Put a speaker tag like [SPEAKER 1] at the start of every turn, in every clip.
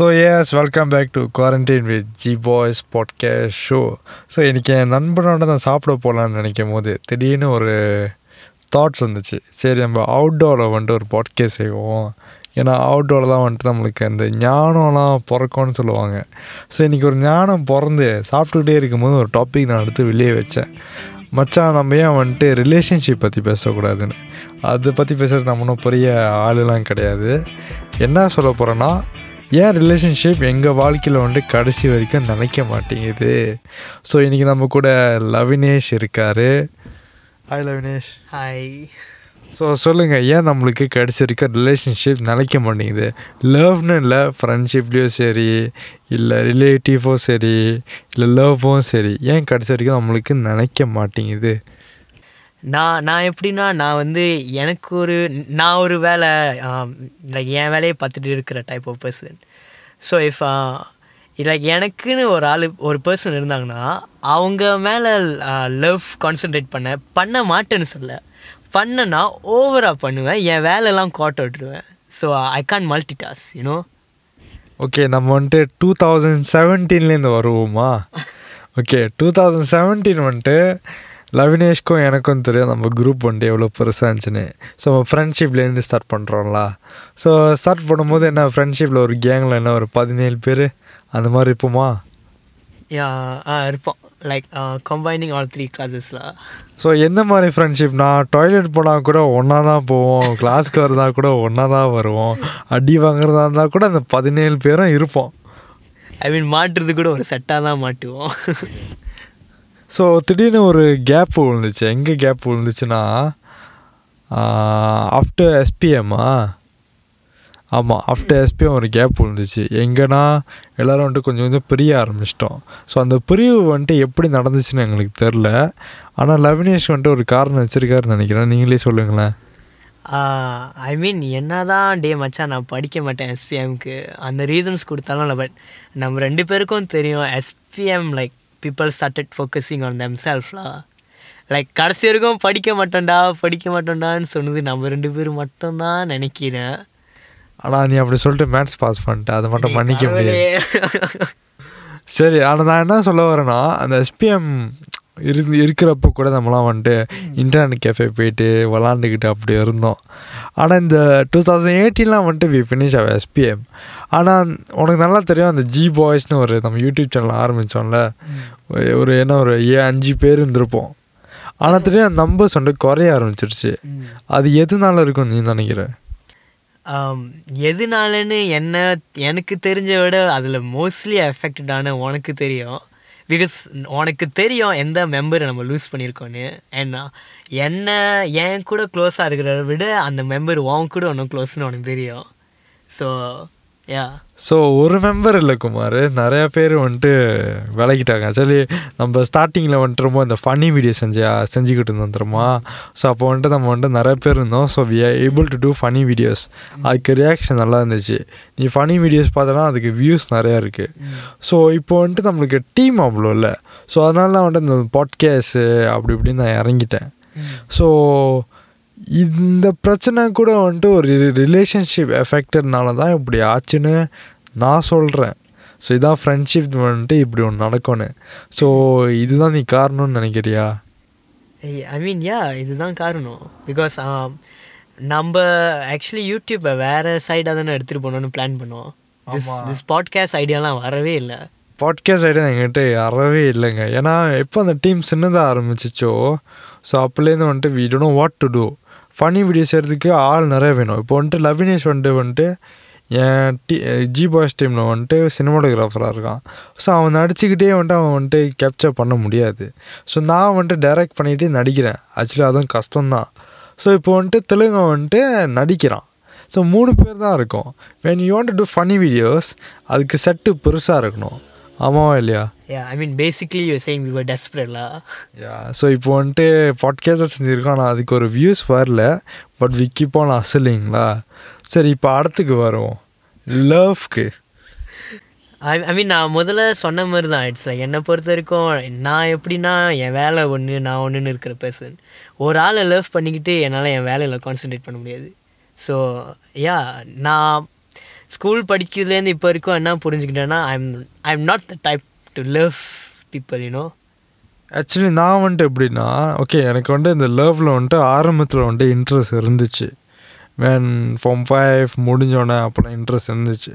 [SPEAKER 1] So yes welcome back to quarantine with G boys podcast show so இன்றைக்கி என் நண்பனோட தான் சாப்பிட போகலான்னு நினைக்கும் போது திடீர்னு ஒரு தாட்ஸ் வந்துச்சு. சரி நம்ம அவுட்டோரில் வந்துட்டு ஒரு பாட்காஸ்ட் செய்வோம். ஏன்னா அவுட்டோரில் தான் வந்துட்டு நம்மளுக்கு அந்த ஞானம்லாம் பிறக்கும்னு சொல்லுவாங்க. ஸோ இன்றைக்கி ஒரு ஞானம் பிறந்து சாப்பிட்டுக்கிட்டே இருக்கும்போது ஒரு டாபிக் நான் எடுத்து வெளியே வச்சேன். மச்சான் நம்ம ஏன் வந்துட்டு ரிலேஷன்ஷிப் பற்றி பேசக்கூடாதுன்னு? அதை பற்றி பேசுகிறது நம்ம ஒன்றும் பெரிய ஆளுலாம் கிடையாது. என்ன சொல்ல போகிறேன்னா ஏன் ரிலேஷன்ஷிப் எங்கள் வாழ்க்கையில் வந்துட்டு கடைசி வரைக்கும் நினைக்க மாட்டேங்குது? ஸோ இன்றைக்கி நம்ம கூட லவினேஷ் இருக்கார். ஹாய் லவினேஷ்.
[SPEAKER 2] ஹாய்
[SPEAKER 1] ஸோ சொல்லுங்கள் ஏன் நம்மளுக்கு கடைசி வரைக்கும் ரிலேஷன்ஷிப் நினைக்க மாட்டேங்குது? லவ்னு இல்லை ஃப்ரெண்ட்ஷிப்லேயும் சரி இல்லை ரிலேட்டிவோ சரி இல்லை லவ்வும் சரி ஏன் கடைசி வரைக்கும் நம்மளுக்கு நினைக்க மாட்டேங்குது?
[SPEAKER 2] நான் நான் எப்படின்னா நான் வந்து எனக்கு ஒரு நான் ஒரு வேலை லைக் என் வேலையை பார்த்துட்டு இருக்கிற type of person so if like எனக்குன்னு ஒரு ஆள் ஒரு பர்சன் இருந்தாங்கன்னா அவங்க மேலே லவ் கான்சென்ட்ரேட் பண்ண பண்ண மாட்டேன்னு சொல்ல பண்ணனா ஓவராக பண்ணுவேன் என் வேலையெல்லாம் காட்ட விட்டுருவேன் so I can multitask you know
[SPEAKER 1] okay நம்ம வந்துட்டு டூ தௌசண்ட் செவன்டீன்லேருந்து வருவோமா? ஓகே டூ தௌசண்ட் செவன்டீன் வந்துட்டு லவினேஷ்க்கும் எனக்கும் தெரியும் நம்ம குரூப் வந்துட்டு எவ்வளோ பெருசாக இருந்துச்சுன்னு ஸோ நம்ம ஃப்ரெண்ட்ஷிப்லேருந்து ஸ்டார்ட் பண்ணுறோம்ல ஸோ ஸ்டார்ட் பண்ணும்போது என்ன ஃப்ரெண்ட்ஷிப்பில் ஒரு கேங்கில் என்ன ஒரு பதினேழு பேர் அந்த மாதிரி இருப்போமா?
[SPEAKER 2] ஆ இருப்போம். லைக் கம்பைனிங் ஆல் த்ரீ கிளாஸஸில்
[SPEAKER 1] ஸோ எந்த மாதிரி ஃப்ரெண்ட்ஷிப் நான் டாய்லெட் போனால் கூட ஒன்றா தான் போவோம். கிளாஸ்க்கு வரதா கூட ஒன்றா தான் வருவோம். அடி வாங்குறதா இருந்தால் கூட அந்த பதினேழு பேரும் இருப்போம்.
[SPEAKER 2] ஐ மீன் மாட்டுறது கூட ஒரு செட்டாக தான் மாட்டுவோம்.
[SPEAKER 1] ஸோ திடீர்னு ஒரு கேப் விழுந்துச்சு. எங்கே கேப் விழுந்துச்சுன்னா ஆஃப்டர் எஸ்பிஎம்மா ஆமாம் ஆஃப்டர் எஸ்பிஎம் ஒரு கேப் விழுந்துச்சு. எங்கன்னா எல்லோரும் வந்துட்டு கொஞ்சம் கொஞ்சம் பிரிய ஆரம்பிச்சிட்டோம். ஸோ அந்த பிரிவு வந்துட்டு எப்படி நடந்துச்சுன்னு எங்களுக்கு தெரில. ஆனால் லவினேஷ் வந்துட்டு ஒரு காரணம் வச்சுருக்காருன்னு நினைக்கிறேன். நீங்களே சொல்லுங்களேன்.
[SPEAKER 2] ஐ மீன் என்ன தான் டே மச்சான் நான் படிக்க மாட்டேன் எஸ்பிஎம்க்கு அந்த ரீசன்ஸ் கொடுத்தாலும் இல்லை பட் நம்ம ரெண்டு பேருக்கும் தெரியும் SPM like people started focusing on them செல்ஃப்லா like கடைசி வரைக்கும் படிக்க மாட்டோம்டா படிக்க மாட்டோம்டான்னு சொன்னது நம்ம ரெண்டு பேரும் மட்டும்தான் நினைக்கிறேன்.
[SPEAKER 1] ஆனால் நீ அப்படி சொல்லிட்டு மேத்ஸ் பாஸ் பண்ணிட்ட. அதை மட்டும் மன்னிக்க முடியாது. சரி ஆனால் நான் என்ன சொல்ல வரேன்னா அந்த எஸ்பிஎம் இருந்து இருக்கிறப்போ கூட நம்மலாம் வந்துட்டு இன்டர்நெட் கேஃபே போயிட்டு விளாண்டுக்கிட்டு அப்படி இருந்தோம். ஆனால் இந்த டூ தௌசண்ட் எயிட்டீன்லாம் வந்துட்டு வி ஃபினிஷ் ஆகும் எஸ்பிஎம் ஆனால் உனக்கு நல்லா தெரியும் அந்த ஜி பாய்ஸ்னு ஒரு நம்ம யூடியூப் சேனல் ஆரம்பித்தோம்ல ஒரு என்ன ஒரு ஏ அஞ்சு பேர் இருந்திருப்போம். ஆனால் தெரியும் அந்த நம்பர்ஸ் வந்துட்டு குறைய ஆரம்பிச்சிருச்சு. அது எதுனால இருக்கும் நீ நினைக்கிற?
[SPEAKER 2] எதுனாலன்னு என்ன எனக்கு தெரிஞ்ச விட அதில் மோஸ்ட்லி எஃபெக்டடான உனக்கு தெரியும். பிகாஸ் உனக்கு தெரியும் எந்த மெம்பரை நம்ம லூஸ் பண்ணியிருக்கோன்னு ஏன்னா என்ன என் கூட க்ளோஸாக இருக்கிறத விட அந்த மெம்பர் உன் கூட ஒன்றும் க்ளோஸ்னு உனக்கு தெரியும். ஸோ
[SPEAKER 1] ஸோ ஒரு மெம்பர் இல்லை குமார். நிறையா பேர் வந்துட்டு விலகிட்டாங்க. சரி நம்ம ஸ்டார்டிங்கில் வந்துட்டுருமோ இந்த ஃபன்னி வீடியோ செஞ்சா செஞ்சுக்கிட்டு இருந்தோம் தெரியுமா? ஸோ அப்போ வந்துட்டு நம்ம வந்துட்டு நிறைய பேர் இருந்தோம். So we are able to do funny videos அதுக்கு ரியாக்ஷன் நல்லா இருந்துச்சு. நீ ஃபன்னி வீடியோஸ் பார்த்தோன்னா அதுக்கு வியூஸ் நிறையா இருக்குது ஸோ இப்போ வந்துட்டு நம்மளுக்கு டீம் அவ்வளோ இல்லை. ஸோ அதனால வந்துட்டு இந்த பாட்காஸ்ட்டு அப்படி இப்படின்னு நான் இறங்கிட்டேன். ஸோ இந்த பிரச்சனை கூட வந்துட்டு ஒரு ரிலேஷன்ஷிப் எஃபெக்டட்னால தான் இப்படி ஆச்சுன்னு நான் சொல்கிறேன் ஸோ இதான் ஃப்ரெண்ட்ஷிப் வந்துட்டு இப்படி ஒன்று நடக்கணும் ஸோ இதுதான் நீ காரணம்னு நினைக்கிறியா?
[SPEAKER 2] ஐ மீன் யா இதுதான் காரணம். பிகாஸ் நம்ம ஆக்சுவலி யூடியூப்பை வேறு சைடாக தானே எடுத்துகிட்டு போகணுன்னு பிளான் பண்ணோம் திஸ் திஸ் பாட்காஸ்ட் ஐடியாலாம் வரவே இல்லை.
[SPEAKER 1] பாட்காஸ்ட் ஐடியா எங்கிட்ட அறவே இல்லைங்க. ஏன்னா எப்போ அந்த டீம் சின்னதாக ஆரம்பிச்சிச்சோ ஸோ அப்போலேருந்து வந்துட்டு we don't what to do funny video செய்கிறதுக்கு ஆள் நிறைய வேணும். இப்போ வந்துட்டு லவினேஷ் வந்துட்டு வந்துட்டு என் டி ஜி பாய்ஸ் டீமில் வந்துட்டு சினிமாட்டோகிராஃபராக இருக்கான். ஸோ அவன் நடிச்சுக்கிட்டே வந்துட்டு அவன் வந்துட்டு கேப்சர் பண்ண முடியாது. ஸோ நான் வந்துட்டு டைரக்ட் பண்ணிகிட்டே நடிக்கிறேன். ஆக்சுவலி அதுவும் கஷ்டம்தான். ஸோ இப்போ வந்துட்டு தெலுங்கு வந்துட்டு நடிக்கிறான். ஸோ மூணு பேர் தான் இருக்கும். When you want to funny videos அதுக்கு செட்டு பெருசாக இருக்கணும். ஆமாவா இல்லையா?
[SPEAKER 2] Yeah I mean basically you same வர் டெஸ்பரேட்லா
[SPEAKER 1] யா ஸோ இப்போ வந்துட்டு பாட்காஸ்டாக செஞ்சுருக்கோம். ஆனால் அதுக்கு ஒரு வியூஸ் வரல. பட் வி கீப் ஆன் அசலிங்களா சரி இப்போ அடுத்துக்கு வருவோம். லவ்க்கு
[SPEAKER 2] ஐ ஐ மீன் நான் முதல்ல சொன்ன மாதிரி தான். இட்ஸ் லைக் என்னை பொறுத்த வரைக்கும் நான் எப்படின்னா என் வேலை ஒன்று நான் ஒன்றுன்னு இருக்கிற பர்சன் ஒரு ஆளை லவ் பண்ணிக்கிட்டு என்னால் என் வேலையில் கான்சென்ட்ரேட் பண்ண முடியாது. ஸோ யா நான் ஸ்கூல் படிக்கிறதுலேருந்து இப்போ வரைக்கும் என்ன புரிஞ்சுக்கிட்டேன்னா I'm I'm not the type to love people you know
[SPEAKER 1] actually நான் வந்துட்டு எப்படின்னா ஓகே எனக்கு வந்துட்டு இந்த லவ்வில் வந்துட்டு ஆரம்பத்தில் வந்துட்டு இன்ட்ரெஸ்ட் இருந்துச்சு. வேன் ஃபார்ம் ஃபைவ் முடிஞ்சோடனே அப்போலாம் இன்ட்ரெஸ்ட் இருந்துச்சு.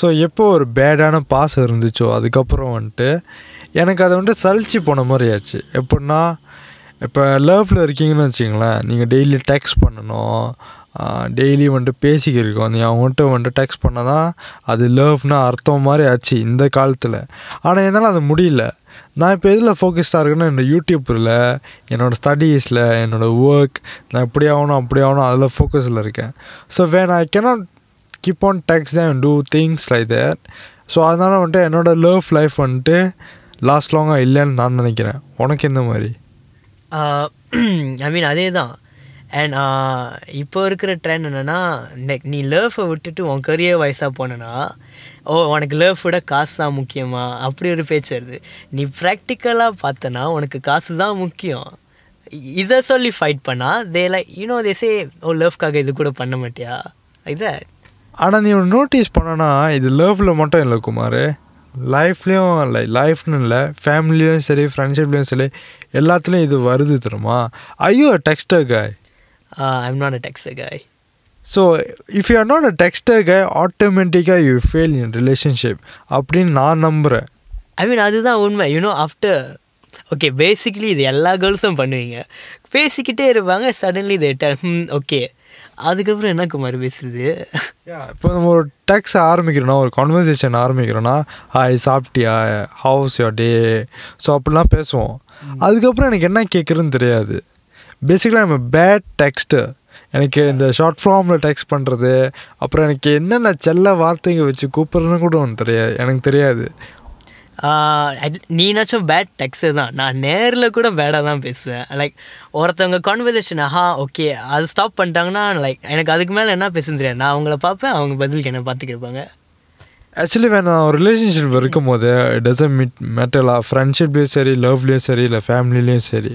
[SPEAKER 1] ஸோ எப்போ ஒரு பேடான பாசம் இருந்துச்சோ அதுக்கப்புறம் வந்துட்டு எனக்கு அதை வந்துட்டு சலிச்சு போன மாதிரி ஆச்சு. எப்படின்னா இப்போ லவ்வில் இருக்கீங்கன்னு வச்சிங்களேன் நீங்கள் டெய்லி டெக்ஸ்ட் பண்ணணும். டெய்லி வந்துட்டு பேசிக்கிருக்கோம். நீ அவங்ககிட்ட வந்துட்டு டெக்ஸ்ட் பண்ணால் தான் அது லவ்னா அர்த்தம் மாதிரி ஆச்சு இந்த காலத்தில். ஆனால் என்னால் அது முடியல. நான் இப்போ எதில் ஃபோக்கஸ்டாக இருக்குன்னா என்னோடய யூடியூப்பில் என்னோடய ஸ்டடீஸில் என்னோடய ஒர்க் நான் இப்படி ஆகணும் அப்படி ஆகணும் அதில் ஃபோக்கஸில் இருக்கேன். So when I cannot keep on texts and do things like that so அதனால் வந்துட்டு என்னோடய லவ் லைஃப் வந்துட்டு லாஸ்ட் லாங்காக இல்லைன்னு நான் நினைக்கிறேன். உனக்கு எந்த மாதிரி?
[SPEAKER 2] ஐ மீன் அதே தான் அண்ட் uh, இப்போ இருக்கிற ட்ரெண்ட் என்னென்னா நீ லேஃபை விட்டுட்டு உன் கரியர் வயசாக போனேன்னா ஓ உனக்கு லவ் விட காசு தான் முக்கியமா? அப்படி ஒரு பேச்சு வருது. நீ ப்ராக்டிக்கலாக பார்த்தனா உனக்கு காசு தான் முக்கியம். இதை சொல்லி ஃபைட் பண்ணால் தே லைக் யூனோ தேசே ஓ லவ்க்காக இது கூட பண்ண மாட்டியா? இதை
[SPEAKER 1] ஆனால் நீ ஒன்று நோட்டீஸ் பண்ணனா இது லவ்வில் மட்டும் இல்லை குமார். லைஃப்லேயும் இல்லை லைஃப்னு இல்லை ஃபேமிலியும் சரி ஃப்ரெண்ட்ஷிப்லேயும் சரி எல்லாத்துலேயும் இது வருது தெரியுமா? ஐயோ texter guy
[SPEAKER 2] I'm not a text guy
[SPEAKER 1] so if you are not a texter guy ஆட்டோமேட்டிக்காக யூ ஃபெயில் இன் ரிலேஷன்ஷிப் அப்படின்னு நான் நம்புகிறேன்
[SPEAKER 2] ஐ மீன் அதுதான் உண்மை. யூனோ ஆஃப்டர் ஓகே பேசிக்கலி இது எல்லா கேர்ள்ஸும் பண்ணுவீங்க. பேசிக்கிட்டே இருப்பாங்க சடன்லி தே ம் ஓகே அதுக்கப்புறம் என்ன குமார் பேசுறது
[SPEAKER 1] இப்போ நம்ம ஒரு டெக்ஸ் ஆரம்பிக்கிறோன்னா ஒரு கான்வர்சேஷன் ஆரம்பிக்கிறோன்னா ஹாய் சாப்பிட்டியா? ஹவுஸ் யோர் டே ஸோ அப்படிலாம் பேசுவோம். அதுக்கப்புறம் எனக்கு என்ன கேட்குறதுன்னு தெரியாது. பேசிக்கலாக ஐம் பேட் டெக்ஸ்ட்டு எனக்கு இந்த ஷார்ட் ஃபார்மில் டெக்ஸ்ட் பண்ணுறது அப்புறம் எனக்கு என்னென்ன செல்ல வார்த்தைங்க வச்சு கூப்பிட்றதுன்னு கூட ஒன்று தெரியாது எனக்கு தெரியாது.
[SPEAKER 2] நீனாச்சும் பேட் டெக்ஸ்ட்டு தான். நான் நேரில் கூட பேடாக தான் பேசுவேன். லைக் ஒருத்தவங்க கான்வர்சேஷன் ஆஹா ஓகே அது ஸ்டாப் பண்ணிட்டாங்கன்னா லைக் எனக்கு அதுக்கு மேலே என்ன பேசுன்னு தெரியாது. நான் அவங்கள பார்ப்பேன் அவங்க பதிலுக்கு என்ன பார்த்துக்கிருப்பாங்க.
[SPEAKER 1] ஆக்சுவலி வேணாம் ரிலேஷன்ஷிப் இருக்கும் போது டசன் மீட் மேட்டலா ஃப்ரெண்ட்ஷிப்லேயும் சரி லவ்லேயும் சரி இல்லை ஃபேமிலிலேயும் சரி.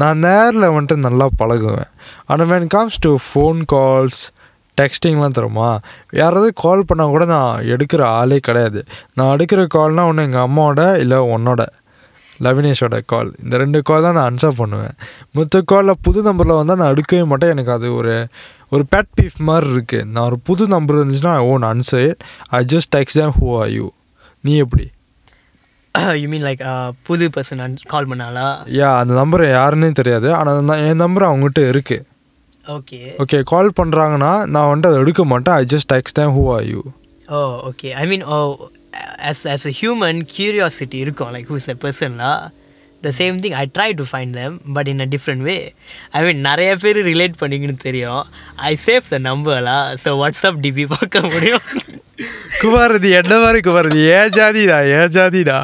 [SPEAKER 1] நான் நேரில் வந்துட்டு நல்லா பழகுவேன். ஆனால் when comes to phone calls டெக்ஸ்டிங்லாம் தருமா யாராவது கால் பண்ணால் கூட நான் எடுக்கிற ஆளே கிடையாது. நான் எடுக்கிற கால்னால் ஒன்று எங்கள் அம்மாவோட இல்லை உன்னோட லவினேஷோட கால் இந்த ரெண்டு கால் தான் நான் அன்சர் பண்ணுவேன். மற்ற காலில் புது நம்பரில் வந்தால் நான் எடுக்கவே மாட்டேன். எனக்கு அது ஒரு ஒரு பேட் பீஃப் மாதிரி இருக்குது நான் ஒரு புது நம்பர் இருந்துச்சுன்னா I won't answer I just text தான் ஹூ ஆர் யூ நீ எப்படி?
[SPEAKER 2] யூ மீன் லைக் புது பர்சன் கால் பண்ணாலா
[SPEAKER 1] யா அந்த நம்பர் யாருன்னே தெரியாது. ஆனால் என் நம்பர் அவங்ககிட்ட இருக்குது
[SPEAKER 2] ஓகே
[SPEAKER 1] ஓகே கால் பண்ணுறாங்கன்னா நான் வந்துட்டு அதை எடுக்க மாட்டேன். ஐ ஜஸ்ட் டெக்ஸ் தான் who are you
[SPEAKER 2] oh okay I mean oh as as a human curiosity இருக்கும். Like who's the person the same thing I try to find them but in a different way. I mean நிறைய பேர் relate பண்ணிங்கன்னு தெரியும். I save the நம்பர்லா so WhatsApp DP பார்க்க முடியும்.
[SPEAKER 1] குமாரதி என்ன மாதிரி குமாரதி? ஏன் ஜாதிடா ஏன் ஜாதிடா?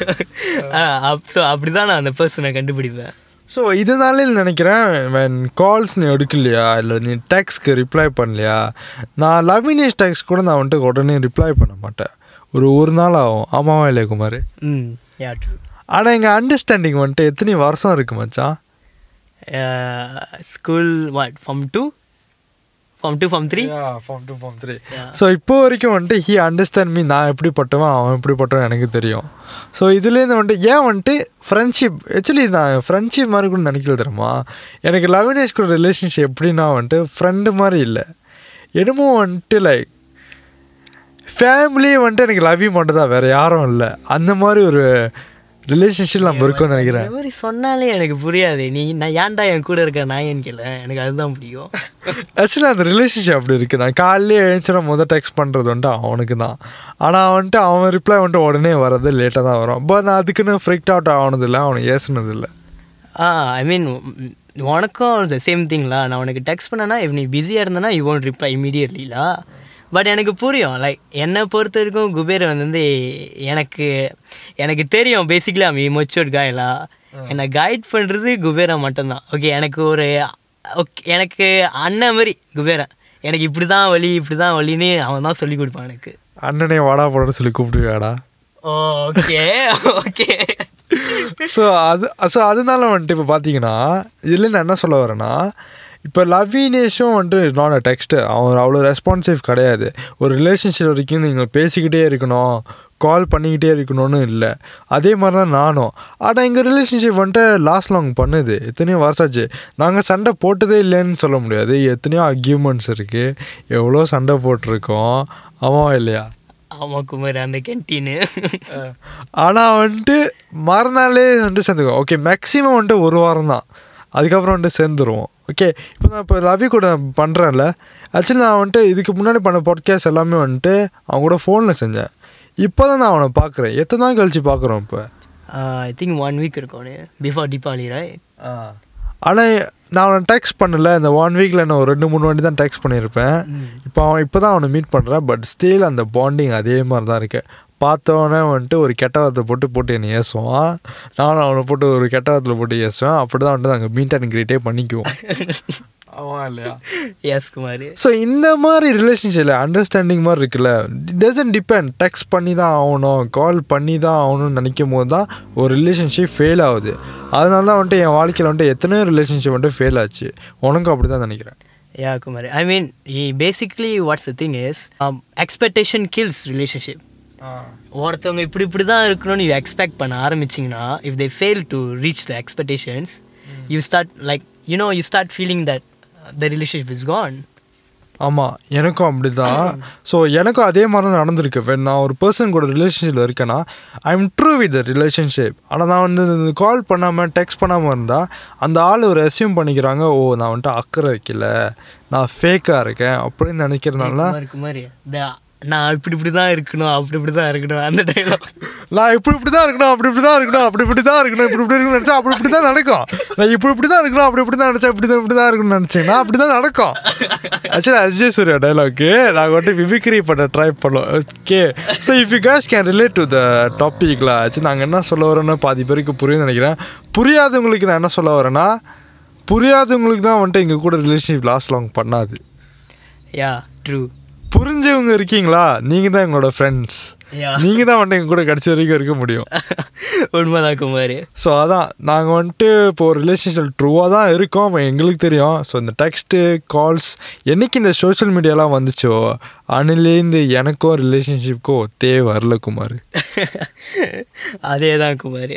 [SPEAKER 2] ஸோ அப்படி தான் நான் அந்த பர்சனை கண்டுபிடிப்பேன்.
[SPEAKER 1] ஸோ இதனாலே நினைக்கிறேன் வென் கால்ஸ் நீ எடுக்கலையா இல்லை நீ டெக்ஸ்க்கு ரிப்ளை பண்ணலையா நான் லவ்வினேஷ் டெக்ஸ்ட் கூட நான் வந்துட்டு உடனே ரிப்ளை பண்ண மாட்டேன். ஒரு ஒரு நாள் ஆகும். ஆமாவா இல்லையா குமார்?
[SPEAKER 2] ம் யா ட்ரூ
[SPEAKER 1] ஆனால் எங்கள் அண்டர்ஸ்டாண்டிங் வந்துட்டு எத்தனை வருஷம் இருக்கு மச்சான்?
[SPEAKER 2] School what form two form two form three
[SPEAKER 1] form two form three so இப்போ வரைக்கும் வந்துட்டு ஹி அண்டர்ஸ்டாண்ட் மீ நான் எப்படிப்பட்டவன் அவன் எப்படிப்பட்டவன் எனக்கு தெரியும். ஸோ இதுலேருந்து வந்துட்டு ஏன் வந்துட்டு ஃப்ரெண்ட்ஷிப் ஆக்சுவலி நான் ஃப்ரெண்ட்ஷிப் மாதிரி கூட நினைக்கல தெரியுமா? எனக்கு லவ்னேஷ் கூட ரிலேஷன்ஷிப் எப்படின்னா வந்துட்டு ஃப்ரெண்டு மாதிரி இல்லை. என்னமோ வந்துட்டு லைக் ஃபேமிலியே வந்துட்டு எனக்கு லவ் மட்டும் தான் வேறு யாரும் இல்லை. அந்த மாதிரி ஒரு ரிலேஷன்ஷிப் நம்ம இருக்கோம்னு நினைக்கிறேன்.
[SPEAKER 2] இந்த மாதிரி சொன்னாலே எனக்கு புரியாது. நீ நான் ஏன்டா என் கூட இருக்க? நாயன்னு கேள? எனக்கு அதுதான் பிடிக்கும்.
[SPEAKER 1] ஆக்சுவலி அந்த ரிலேஷன்ஷிப் அப்படி இருக்குது நான் காலையிலே எழுந்துச்சுனா முதல் டெக்ஸ்ட் பண்ணுறது வந்துட்டு அவனுக்கு தான். ஆனால் வந்துட்டு அவன் ரிப்ளை வந்துட்டு உடனே வர்றது லேட்டாக தான் வரும். பட் நான் அதுக்குன்னு ஃப்ரிக்ட் அவுட் ஆனதில்லை அவனுக்கு ஏசுனதில்லை.
[SPEAKER 2] ஆ ஐ மீன் உனக்கும் சேம் திங்லா நான் உனக்கு டெக்ஸ்ட் பண்ணனா if நீ பிஸியாக இருந்தனா யூ ஒன்ட் ரிப்ளை இமீடியட்லிலா பட் எனக்கு புரியும். லைக் என்னை பொறுத்த வரைக்கும் குபேரன் வந்து எனக்கு எனக்கு தெரியும். பேசிக்கலி அவன் மெச்சூர்ட் காயலா என்னை கைட் பண்ணுறது குபேரா மட்டும்தான். ஓகே எனக்கு ஒரு ஓகே எனக்கு அண்ணன் மாதிரி குபேரன் எனக்கு இப்படி தான் வழி இப்படி தான் வழின்னு அவன் தான் சொல்லி கொடுப்பான் எனக்கு.
[SPEAKER 1] அண்ணனே வாடா போடன்னு சொல்லி கூப்பிட்டுருக்காடா.
[SPEAKER 2] ஓகே ஓகே
[SPEAKER 1] ஸோ அது ஸோ அதனால வந்துட்டு இப்போ பார்த்தீங்கன்னா இதுலேருந்து என்ன சொல்ல வரேன்னா இப்போ லவ்வினேஷும் வந்துட்டு நாட் அ டெக்ஸ்ட்டு அவன் அவ்வளோ ரெஸ்பான்சிவ் கிடையாது. ஒரு ரிலேஷன்ஷிப் வரைக்கும் நீங்கள் பேசிக்கிட்டே இருக்கணும் கால் பண்ணிக்கிட்டே இருக்கணும்னு இல்லை. அதே மாதிரி தான் நானும். ஆனால் எங்கள் ரிலேஷன்ஷிப் வந்துட்டு லாஸ்ட் லாங் பண்ணுது. எத்தனையோ வருஷாச்சு நாங்கள் சண்டை போட்டதே இல்லைன்னு சொல்ல முடியாது. எத்தனையோ அக்யூமெண்ட்ஸ் இருக்குது எவ்வளோ சண்டை போட்டிருக்கோம். ஆமாம் இல்லையா?
[SPEAKER 2] ஆமாம் குமார் அந்த கேன்டீனு
[SPEAKER 1] ஆனால் வந்துட்டு மறுநாளே வந்துட்டு சேர்ந்துக்கோ ஓகே மேக்ஸிமம் வந்துட்டு ஒரு வாரம் தான். அதுக்கப்புறம் வந்துட்டு சேர்ந்துருவோம். ஓகே இப்போ நான் இப்போ ரவி கூட பண்ணுறேன்ல ஆக்சுவலி நான் வந்துட்டு இதுக்கு முன்னாடி பண்ண பாட்காஸ்ட் எல்லாமே வந்துட்டு அவன் கூட ஃபோனில் செஞ்சேன். இப்போ தான் நான் அவனை பார்க்குறேன் எத்தனை நாள் கழிச்சு பார்க்குறோம் இப்போ?
[SPEAKER 2] ஐ திங்க் ஒன் வீக் இருக்கும் பிஃபோர் தீபாவளி ரைட்
[SPEAKER 1] ஆனால் நான் அவனை டெக்ஸ்ட் பண்ணல. இந்த ஒன் வீக்கில் நான் ஒரு ரெண்டு மூணு வாட்டி தான் டெக்ஸ்ட் பண்ணியிருப்பேன். இப்போ அவன் இப்போ தான் அவனை மீட் பண்ணுறான் பட் ஸ்டில் அந்த பாண்டிங் அதே மாதிரி தான் இருக்கு. பார்த்தவொடனே வந்துட்டு ஒரு கெட்ட வார்த்தை போட்டு போட்டு என்னை ஏசுவான். நானும் அவனை போட்டு ஒரு கெட்ட வார்த்தையில் போட்டு ஏசுவேன். அப்படி தான் வந்துட்டு நாங்கள் மீட் அண்ட் கிரீட்டே பண்ணிக்குவோம். ஆமாம் இல்லையா?
[SPEAKER 2] எஸ் குமார்.
[SPEAKER 1] ஸோ இந்த மாதிரி ரிலேஷன்ஷிப்பில் அண்டர்ஸ்டாண்டிங் மாதிரி இருக்குல்ல டசன்ட் டிபெண்ட் டெக்ஸ்ட் பண்ணி தான் ஆகணும் கால் பண்ணி தான் ஆகணும்னு நினைக்கும் போது தான் ஒரு ரிலேஷன்ஷிப் ஃபெயில் ஆகுது. அதனால தான் வந்துட்டு என் வாழ்க்கையில் வந்துட்டு எத்தனையோ ரிலேஷன்ஷிப் வந்துட்டு ஃபெயில் ஆச்சு. உனக்கும் அப்படி தான் நினைக்கிறேன்.
[SPEAKER 2] Yeah Kumar. I mean basically what's the thing is expectation kills relationship ஒருத்தவங்க இப்படி இப்படி தான் இருக்கணும்னு யூ எக்ஸ்பெக்ட் பண்ண ஆரம்பிச்சிங்கன்னா if they fail to reach the expectations you start like you know you start feeling that the relationship is gone
[SPEAKER 1] ஆமாம் எனக்கும் அப்படி தான் ஸோ எனக்கும் அதே மாதிரி தான் நடந்திருக்கு. When நான் ஒரு பர்சன் கூட ரிலேஷன்ஷிப்பில் இருக்கேன்னா I am true with the relationship ஆனால் நான் வந்து கால் பண்ணாமல் டெக்ஸ்ட் பண்ணாமல் இருந்தால் அந்த ஆள் ஒரு அசியூம் பண்ணிக்கிறாங்க ஓ நான் வந்துட்டு அக்கறை வைக்கல. நான் ஃபேக்காக இருக்கேன். அப்படின்னு நினைக்கிறதுனால
[SPEAKER 2] நான் இப்படி இப்படி தான் இருக்கணும் அப்படி இப்படி தான் இருக்கணும் அந்த டைலாக்
[SPEAKER 1] நான் இப்படி இப்படி தான் இருக்கணும் அப்படி இப்படி தான் இருக்கணும் அப்படி இப்படி தான் இருக்கணும் இப்படி இப்படி இருக்கணும்னு நினச்சா அப்படி இப்படி தான் நடக்கும். நான் இப்படி இப்படி தான் இருக்கணும் அப்படி இப்படி தான் நினச்சா இப்படி தான் இப்படி தான் இருக்கணும்னு நினச்சிங்கன்னா அப்படி தான் நடக்கும். ஆக்சுவலி அஜய் சூர்யா டைலாக்கு நாங்கள் வந்துட்டு விவிக்ரி பண்ண ட்ரை பண்ணோம். Okay so if you guys can relate to the டாப்பிக்ல ஆச்சு நாங்கள் என்ன சொல்ல வரோன்னு பாதி பேருக்கு புரியும்னு நினைக்கிறேன். புரியாதவங்களுக்கு நான் என்ன சொல்ல வரேன்னா புரியாதவங்களுக்கு தான் வந்துட்டு எங்கள் கூட ரிலேஷன்ஷிப் லாஸ்ட் லாங் பண்ணாது.
[SPEAKER 2] யா ட்ரூ
[SPEAKER 1] புரிஞ்சவங்க இருக்கீங்களா? நீங்கள் தான் எங்களோட ஃப்ரெண்ட்ஸ் நீங்கள் தான் வந்துட்டு எங்கள் கூட கடைசி வரைக்கும் இருக்க முடியும்.
[SPEAKER 2] உண்மைதான் குமார்.
[SPEAKER 1] ஸோ அதான் நாங்கள் வந்துட்டு இப்போ ஒரு ரிலேஷன்ஷிப் ட்ரூவாக தான் இருக்கோம். எங்களுக்கு தெரியும். ஸோ இந்த டெக்ஸ்ட்டு கால்ஸ் என்னைக்கு இந்த சோஷியல் மீடியாலாம் வந்துச்சோ அன்னிலேருந்து எனக்கும் ரிலேஷன்ஷிப்க்கும் தேவை வரல குமார்.
[SPEAKER 2] அதே தான் குமார்.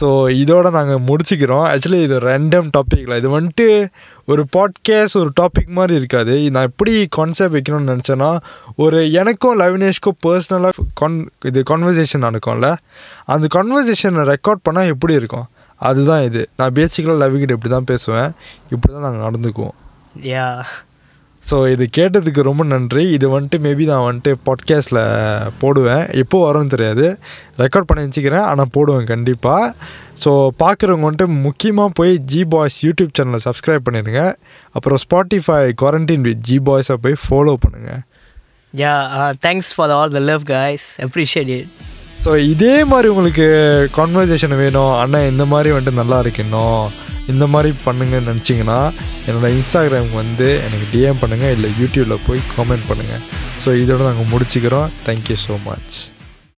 [SPEAKER 1] ஸோ இதோட நாங்கள் முடிச்சுக்கிறோம். ஆக்சுவலி இது ரெண்டம் டாப்பிக்கில் இது வந்துட்டு ஒரு பாட்காஸ்ட் ஒரு டாபிக் மாதிரி இருக்காது. நான் எப்படி கான்செப்ட் வைக்கணும்னு நினச்சேன்னா ஒரு எனக்கும் லவினேஷ்க்கும் பர்சனலாக கான் இது கான்வர்சேஷன் நடக்கும்ல. அந்த கான்வர்சேஷனை ரெக்கார்ட் பண்ணால் எப்படி இருக்கும்? அதுதான் இது. நான் பேசிக்கலாக லவ்கிட்ட இப்படி தான் பேசுவேன். இப்படி தான் நாங்கள் நடந்துக்குவோம்.
[SPEAKER 2] யா
[SPEAKER 1] ஸோ இது கேட்டதுக்கு ரொம்ப நன்றி. இது வந்துட்டு மேபி நான் வந்துட்டு பாட்காஸ்ட்டில் போடுவேன். எப்போ வரும்னு தெரியாது. ரெக்கார்ட் பண்ணி வச்சுக்கிறேன். ஆனால் போடுவேன் கண்டிப்பாக ஸோ பார்க்குறவங்க வந்துட்டு முக்கியமாக போய் ஜி பாய்ஸ் யூடியூப் சேனலை சப்ஸ்கிரைப் பண்ணிடுங்க. அப்புறம் ஸ்பாட்டிஃபை குவாரண்டைன் வித் ஜி பாய்ஸை போய் ஃபாலோ பண்ணுங்கள்
[SPEAKER 2] yeah thanks for all the love guys appreciate it
[SPEAKER 1] so இதே மாதிரி உங்களுக்கு கான்வர்சேஷன் வேணும். அண்ணன் இந்த மாதிரி வந்துட்டு நல்லா இருக்கணும். இந்த மாதிரி பண்ணுங்கன்னு நினச்சிங்கன்னா என்னோடய இன்ஸ்டாகிராமுக்கு வந்து எனக்கு டிஎம் பண்ணுங்கள் இல்லை யூடியூப்பில் போய் காமெண்ட் பண்ணுங்கள் ஸோ இதோட நாங்கள் முடிச்சுக்கிறோம். Thank you so much